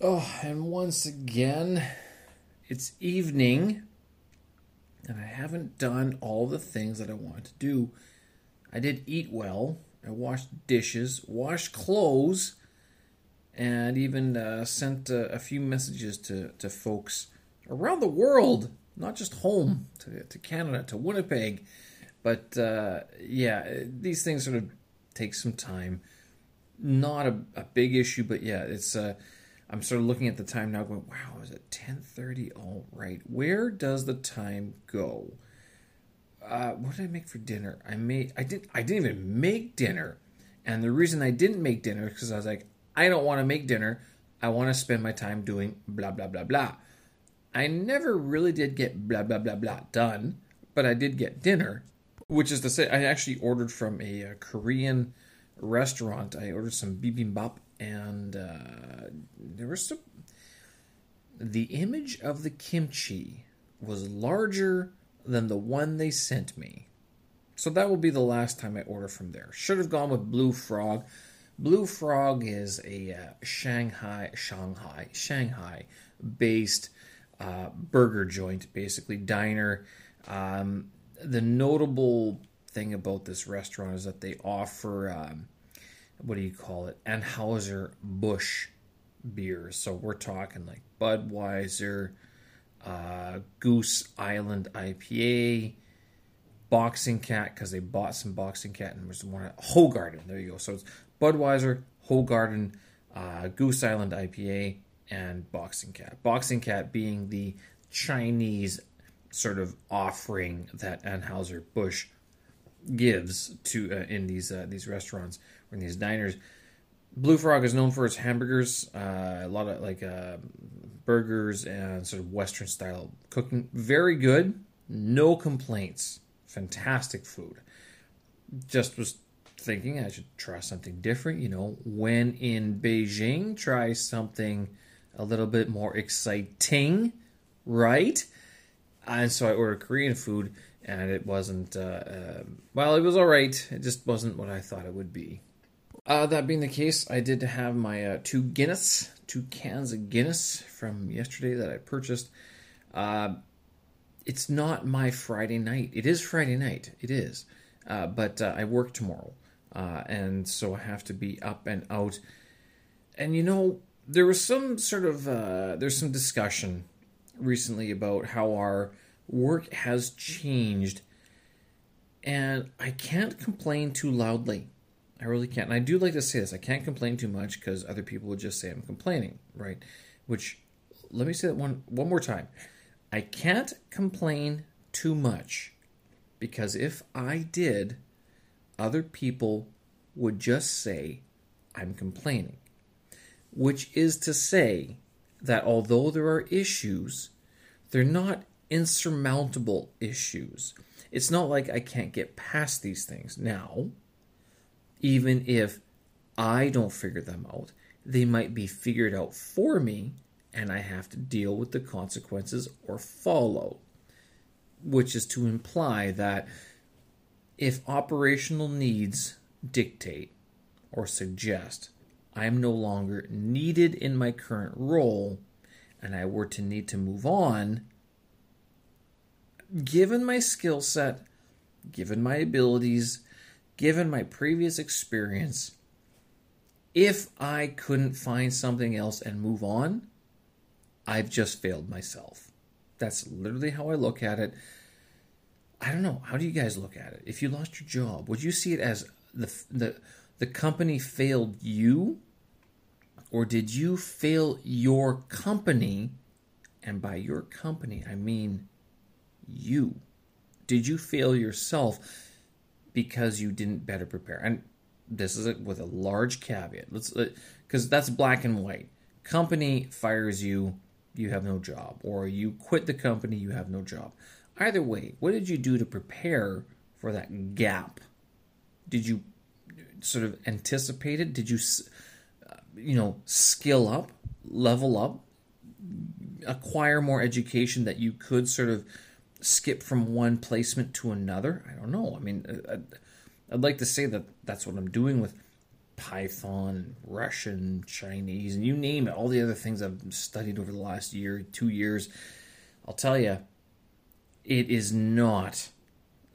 Oh, and once again, it's evening, and I haven't done all the things that I wanted to do. I did eat well, I washed dishes, washed clothes, and even uh, sent uh, a few messages to, to folks around the world, not just home, to, to Canada, to Winnipeg. But uh, yeah, these things sort of take some time. Not a, a big issue, but yeah, it's. Uh, I'm sort of looking at the time now, going, "Wow, is it 10:30? All right, where does the time go?" Uh, what did I make for dinner? I made. I didn't, I didn't even make dinner, and the reason I didn't make dinner is because I was like, I don't want to make dinner. I want to spend my time doing blah blah blah blah. I never really did get blah blah blah blah done, but I did get dinner, which is to say, I actually ordered from a, a Korean restaurant. I ordered some bibimbap and uh, there was some. The image of the kimchi was larger than the one they sent me. So that will be the last time I order from there. Should have gone with Blue Frog. Blue Frog is a uh, Shanghai, Shanghai, Shanghai based uh, burger joint, basically diner. Um, the notable thing about this restaurant is that they offer um, what do you call it? Anheuser Busch beers. So we're talking like Budweiser, uh, Goose Island IPA, Boxing Cat because they bought some Boxing Cat and there's one Hoegaarden. There you go. So it's Budweiser, Hoegaarden, uh, Goose Island IPA, and Boxing Cat. Boxing Cat being the Chinese sort of offering that Anheuser Busch gives to uh, in these uh, these restaurants in these diners. Blue Frog is known for its hamburgers, uh, a lot of like uh, burgers and sort of Western style cooking. Very good, no complaints. Fantastic food. Just was thinking I should try something different. You know, when in Beijing, try something a little bit more exciting, right? And so I ordered Korean food and it wasn't. Uh, uh, well, it was all right. It just wasn't what I thought it would be. Uh, that being the case, I did have my uh, two Guinness, two cans of Guinness from yesterday that I purchased. Uh, it's not my Friday night. It is Friday night. It is, uh, but I work tomorrow, and so I have to be up and out. And you know, there was some sort of there's some discussion recently about how our work has changed, and I can't complain too loudly. I really can't. And I do like to say this I can't complain too much because other people would just say I'm complaining, right? Which, let me say that one, one more time. I can't complain too much because if I did, other people would just say I'm complaining. Which is to say that although there are issues, they're not insurmountable issues. It's not like I can't get past these things. Now, even if I don't figure them out, they might be figured out for me and I have to deal with the consequences or follow. Which is to imply that if operational needs dictate or suggest I am no longer needed in my current role and I were to need to move on, given my skill set, given my abilities, given my previous experience, if I couldn't find something else and move on, I've just failed myself. That's literally how I look at it. I don't know. How do you guys look at it? If you lost your job, would you see it as the the the company failed you or did you fail your company? And by your company, I mean you? Did you fail yourself because you didn't better prepare? And this is a, with a large caveat. Let's because uh, that's black and white. Company fires you, you have no job, or you quit the company, you have no job. Either way, what did you do to prepare for that gap? Did you sort of anticipate it? Did you, uh, you know, skill up, level up, acquire more education that you could sort of skip from one placement to another. I don't know. I mean, I'd, I'd like to say that that's what I'm doing with Python, Russian, Chinese, and you name it, all the other things I've studied over the last year, two years, I'll tell you, it is not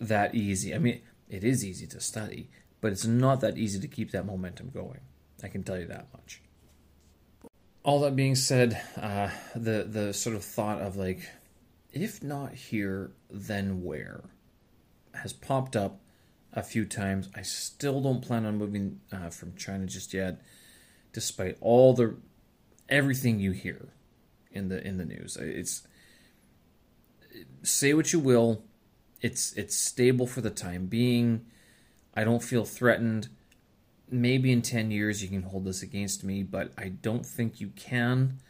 that easy. I mean, it is easy to study, but it's not that easy to keep that momentum going. I can tell you that much. All that being said, uh, the the sort of thought of like, if not here, then where, has popped up a few times. I still don't plan on moving uh, from China just yet, despite all the everything you hear in the in the news. It's say what you will, it's it's stable for the time being. I don't feel threatened. Maybe in 10 years you can hold this against me, but I don't think you can.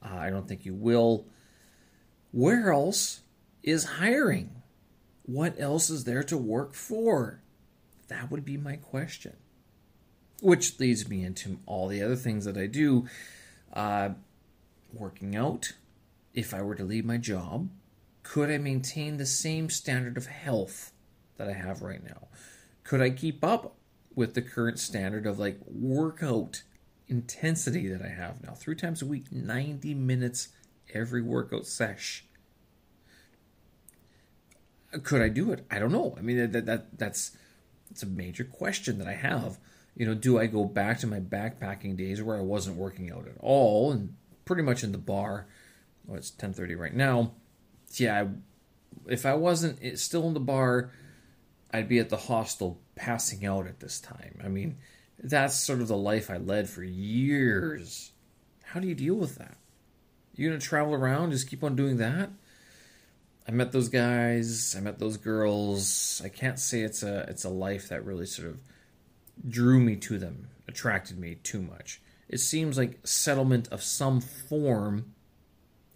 Uh, I don't think you will. Where else is hiring? What else is there to work for? That would be my question. Which leads me into all the other things that I do. Uh, working out. If I were to leave my job, could I maintain the same standard of health that I have right now? Could I keep up with the current standard of like workout intensity that I have now? Three times a week, 90 minutes every workout sesh. Could I do it? I don't know. I mean, that, that that's it's a major question that I have. You know, do I go back to my backpacking days where I wasn't working out at all and pretty much in the bar? Well, it's 10:30 right now. Yeah, if I wasn't eh, still in the bar, I'd be at the hostel passing out at this time. I mean, that's sort of the life I led for years. How do you deal with that? You gonna travel around, just keep on doing that? I met those guys, I met those girls. I can't say it's a it's a life that really sort of drew me to them, attracted me too much. It seems like settlement of some form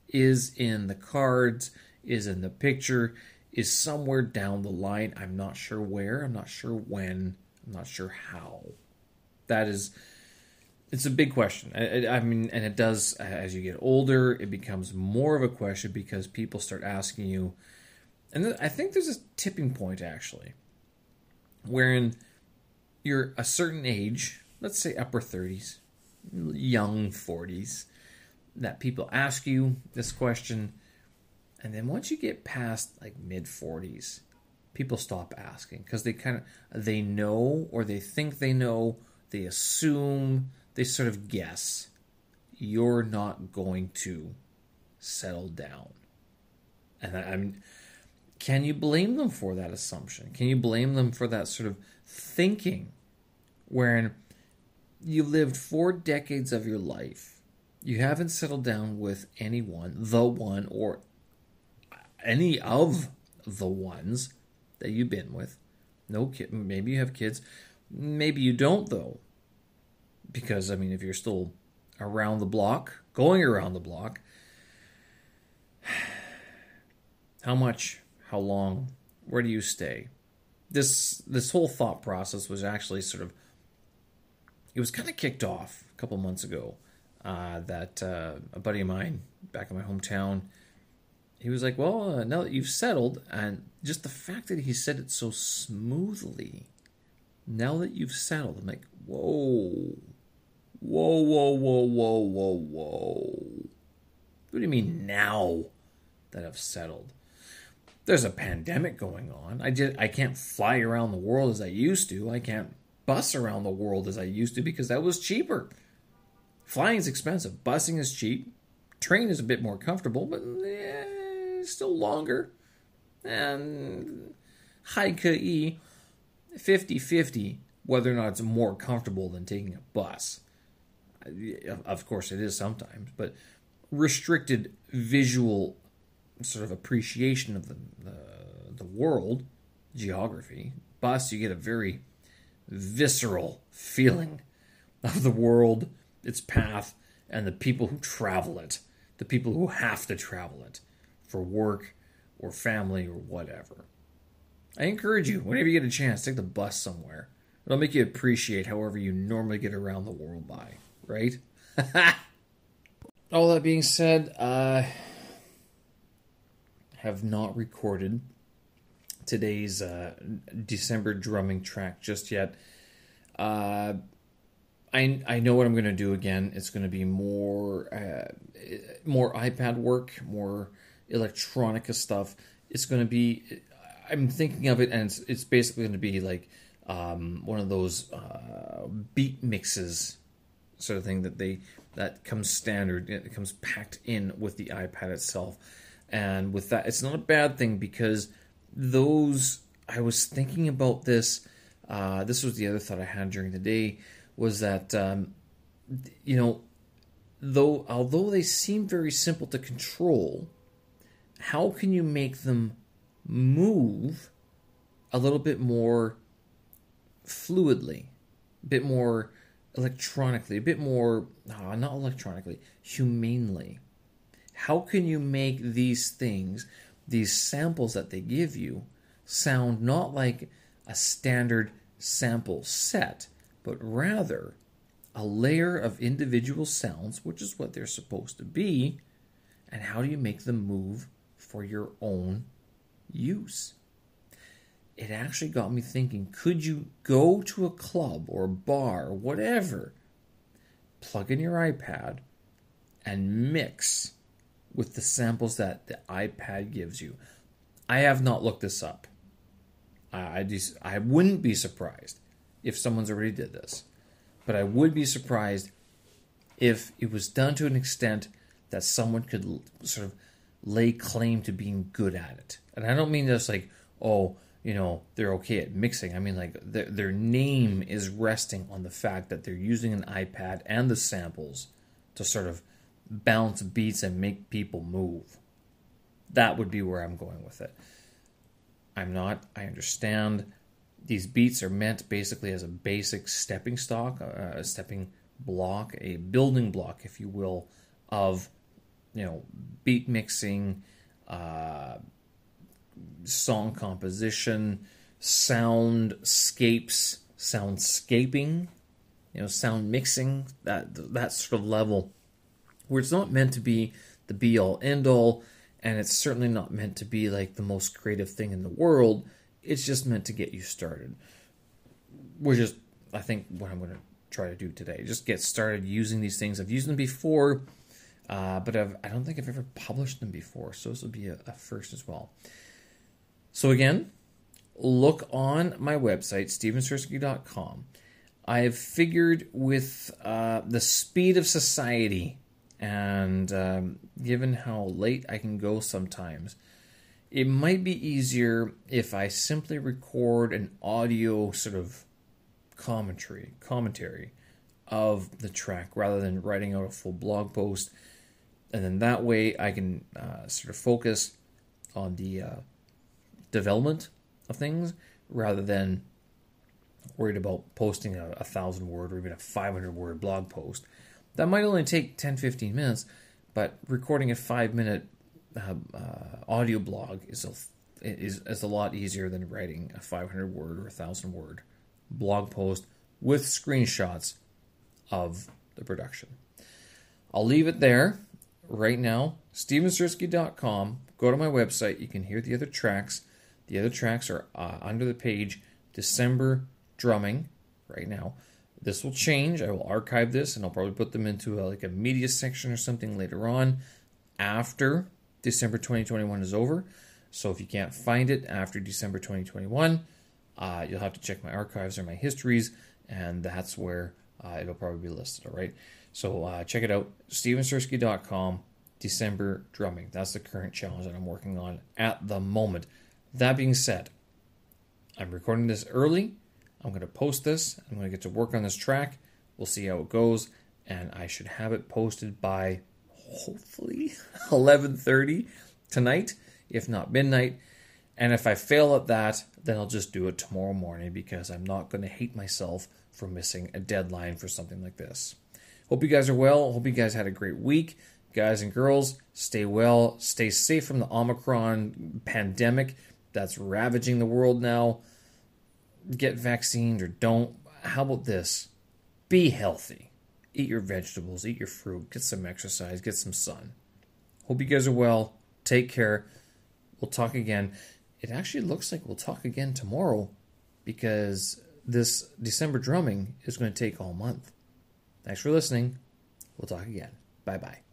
is in the cards, is in the picture, is somewhere down the line. I'm not sure where, I'm not sure when, I'm not sure how. That is it's a big question. I, I, mean, and it does as you get older, it becomes more of a question because people start asking you, and I think there's a tipping point actually, wherein you're a certain age, let's say upper 30s, young 40s, that people ask you this question, and then once you get past like mid 40s, people stop asking because they kind of they know or they think they know, they assume they sort of guess you're not going to settle down. And I, mean, can you blame them for that assumption? Can you blame them for that sort of thinking wherein you lived four decades of your life, you haven't settled down with anyone, the one, or any of the ones that you've been with. No kid, maybe you have kids, maybe you don't though because I mean, if you're still around the block, going around the block, how much, how long, where do you stay? This this whole thought process was actually sort of it was kind of kicked off a couple months ago. Uh, that uh, a buddy of mine back in my hometown, he was like, "Well, uh, now that you've settled, and just the fact that he said it so smoothly, now that you've settled, I'm like, whoa, Whoa, whoa, whoa, whoa, whoa, whoa. What do you mean now that I've settled? There's a pandemic going on. I just I can't fly around the world as I used to. I can't bus around the world as I used to because that was cheaper. Flying is expensive. Busing is cheap. Train is a bit more comfortable, but eh, still longer. And Haikai'i 50 50 whether or not it's more comfortable than taking a bus of course it is sometimes, but restricted visual sort of appreciation of the, the, the world, geography. Bus, you get a very visceral feeling of the world, its path, and the people who travel it, the people who have to travel it for work or family or whatever. I encourage you, whenever you get a chance, take the bus somewhere. It'll make you appreciate however you normally get around the world by right? All that being said, I have not recorded today's uh, December drumming track just yet. Uh, I I know what I'm going to do again. It's going to be more uh, more iPad work, more electronica stuff. It's going to be. I'm thinking of it, and it's, it's basically going to be like um, one of those uh, beat mixes, sort of thing that they that comes standard. It comes packed in with the iPad itself, and with that, it's not a bad thing because those. I was thinking about this. Uh, this was the other thought I had during the day was that um, you know though although they seem very simple to control how can you make them move a little bit more fluidly a bit more electronically a bit more uh, not electronically humanely how can you make these things these samples that they give you sound not like a standard sample set but rather a layer of individual sounds, which is what they're supposed to be, and how do you make them move for your own use? It actually got me thinking could you go to a club or a bar or whatever, plug in your iPad, and mix with the samples that the iPad gives you? I have not looked this up. I, just, I wouldn't be surprised if someone's already did this. But I would be surprised if it was done to an extent that someone could sort of lay claim to being good at it. And I don't mean just like, oh, you know, they're okay at mixing. I mean, like, their, their name is resting on the fact that they're using an iPad and the samples to sort of bounce beats and make people move. That would be where I'm going with it. I'm not, I understand these beats are meant basically as a basic stepping stock, uh, a stepping block, a building block, if you will, of you know beat mixing, uh, song composition, soundscapes, soundscaping, you know, sound mixing, that that sort of level, where it's not meant to be the be all end all, and it's certainly not meant to be like the most creative thing in the world it's just meant to get you started. Which is, I think, what I'm going to try to do today. Just get started using these things. I've used them before, uh, but I've, I do not think I've ever published them before. So this will be a, a first as well. So again, look on my website, stevensersky.com. I've figured with uh, the speed of society and um, given how late I can go sometimes, it might be easier if I simply record an audio sort of commentary, commentary of the track rather than writing out a full blog post. And then that way I can uh, sort of focus on the uh, development of things rather than worried about posting a, a thousand word or even a 500 word blog post. That might only take 10 15 minutes, but recording a five minute uh, uh, audio blog is a is, is a lot easier than writing a 500 word or a 1000 word blog post with screenshots of the production. I'll leave it there right now. StevenSersky.com. Go to my website. You can hear the other tracks. The other tracks are uh, under the page December drumming right now. This will change. I will archive this and I'll probably put them into a, like a media section or something later on after December 2021 is over. So if you can't find it after December 2021, uh, you'll have to check my archives or my histories, and that's where uh, it'll probably be listed. All right. So uh, check it out, stevensersky.com, December drumming. That's the current challenge that I'm working on at the moment. That being said, I'm recording this early. I'm going to post this. I'm going to get to work on this track. We'll see how it goes, and I should have it posted by hopefully 11:30 tonight, if not midnight. And if I fail at that, then I'll just do it tomorrow morning because I'm not going to hate myself for missing a deadline for something like this. Hope you guys are well. Hope you guys had a great week. Guys and girls, stay well, stay safe from the Omicron pandemic that's ravaging the world now. Get vaccinated or don't. How about this? Be healthy eat your vegetables, eat your fruit, get some exercise, get some sun. Hope you guys are well. Take care. We'll talk again. It actually looks like we'll talk again tomorrow because this December drumming is going to take all month. Thanks for listening. We'll talk again. Bye bye.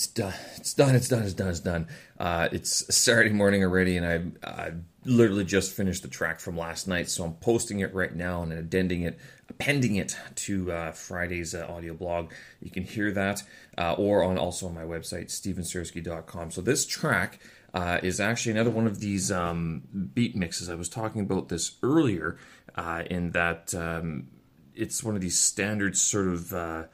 It's done. It's done. It's done. It's done. It's done. Uh, it's Saturday morning already, and I, I literally just finished the track from last night, so I'm posting it right now and addending it, appending it to uh, Friday's uh, audio blog. You can hear that, uh, or on also on my website stevensersky.com. So this track uh, is actually another one of these um, beat mixes. I was talking about this earlier, uh, in that um, it's one of these standard sort of.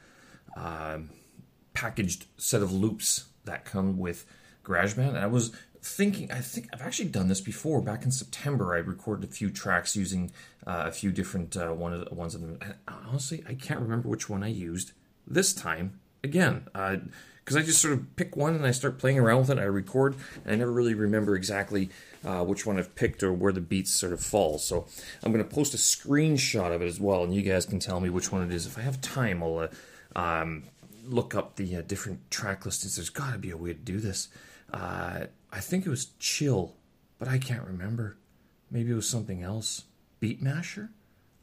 Packaged set of loops that come with GarageBand. And I was thinking, I think I've actually done this before. Back in September, I recorded a few tracks using uh, a few different uh, one of the ones of them. And honestly, I can't remember which one I used this time again. Because uh, I just sort of pick one and I start playing around with it. I record, and I never really remember exactly uh, which one I've picked or where the beats sort of fall. So I'm going to post a screenshot of it as well, and you guys can tell me which one it is. If I have time, I'll uh, um, look up the uh, different track listings. There's got to be a way to do this. Uh, I think it was Chill, but I can't remember. Maybe it was something else. Beatmasher?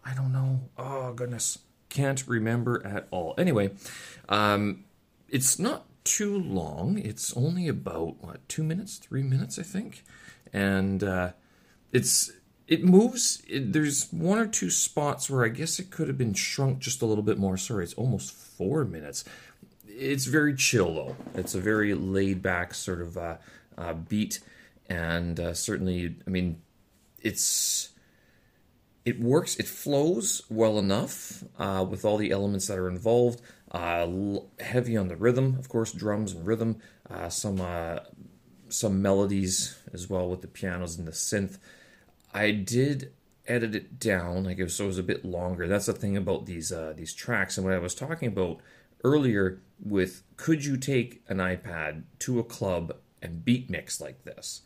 I don't know. Oh goodness, can't remember at all. Anyway, um, it's not too long. It's only about what two minutes, three minutes, I think, and uh, it's it moves. It, there's one or two spots where I guess it could have been shrunk just a little bit more. Sorry, it's almost four minutes. It's very chill though. It's a very laid back sort of uh, uh, beat, and uh, certainly, I mean, it's it works. It flows well enough uh, with all the elements that are involved. Uh, heavy on the rhythm, of course, drums and rhythm. Uh, some some melodies as well with the pianos and the synth. I did edit it down, like so it was a bit longer. That's the thing about these these tracks. And what I was talking about earlier with could you take an iPad to a club and beat mix like this?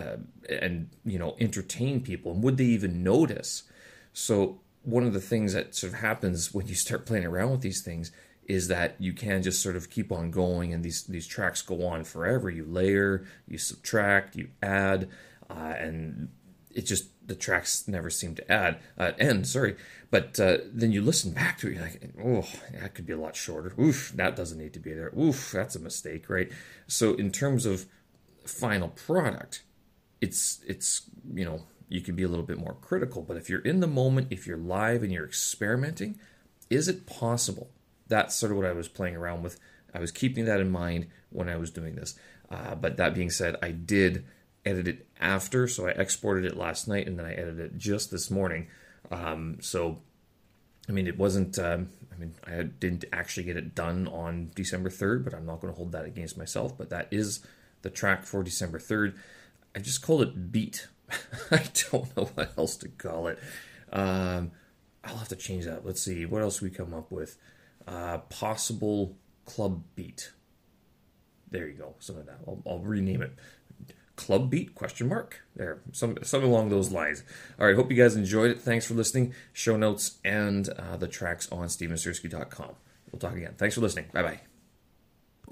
uh, and you know entertain people and would they even notice so one of the things that sort of happens when you start playing around with these things is that you can just sort of keep on going and these these tracks go on forever you layer you subtract you add uh, and it just the tracks never seem to add uh, end sorry. But uh, then you listen back to it you're like oh that could be a lot shorter. Oof that doesn't need to be there. Oof that's a mistake right? So in terms of final product it's it's you know you can be a little bit more critical but if you're in the moment if you're live and you're experimenting is it possible? That's sort of what i was playing around with. I was keeping that in mind when i was doing this. Uh, but that being said i did edit it after so i exported it last night and then i edited it just this morning um, so i mean it wasn't um, i mean i didn't actually get it done on december 3rd but i'm not going to hold that against myself but that is the track for december 3rd I just called it beat. I don't know what else to call it. Um, I'll have to change that. Let's see what else we come up with. Uh, possible club beat. There you go. Some of that. I'll, I'll rename it. Club beat question mark there some something along those lines. All right, hope you guys enjoyed it. Thanks for listening. Show notes and uh, the tracks on stevensersky.com. We'll talk again. Thanks for listening. Bye bye.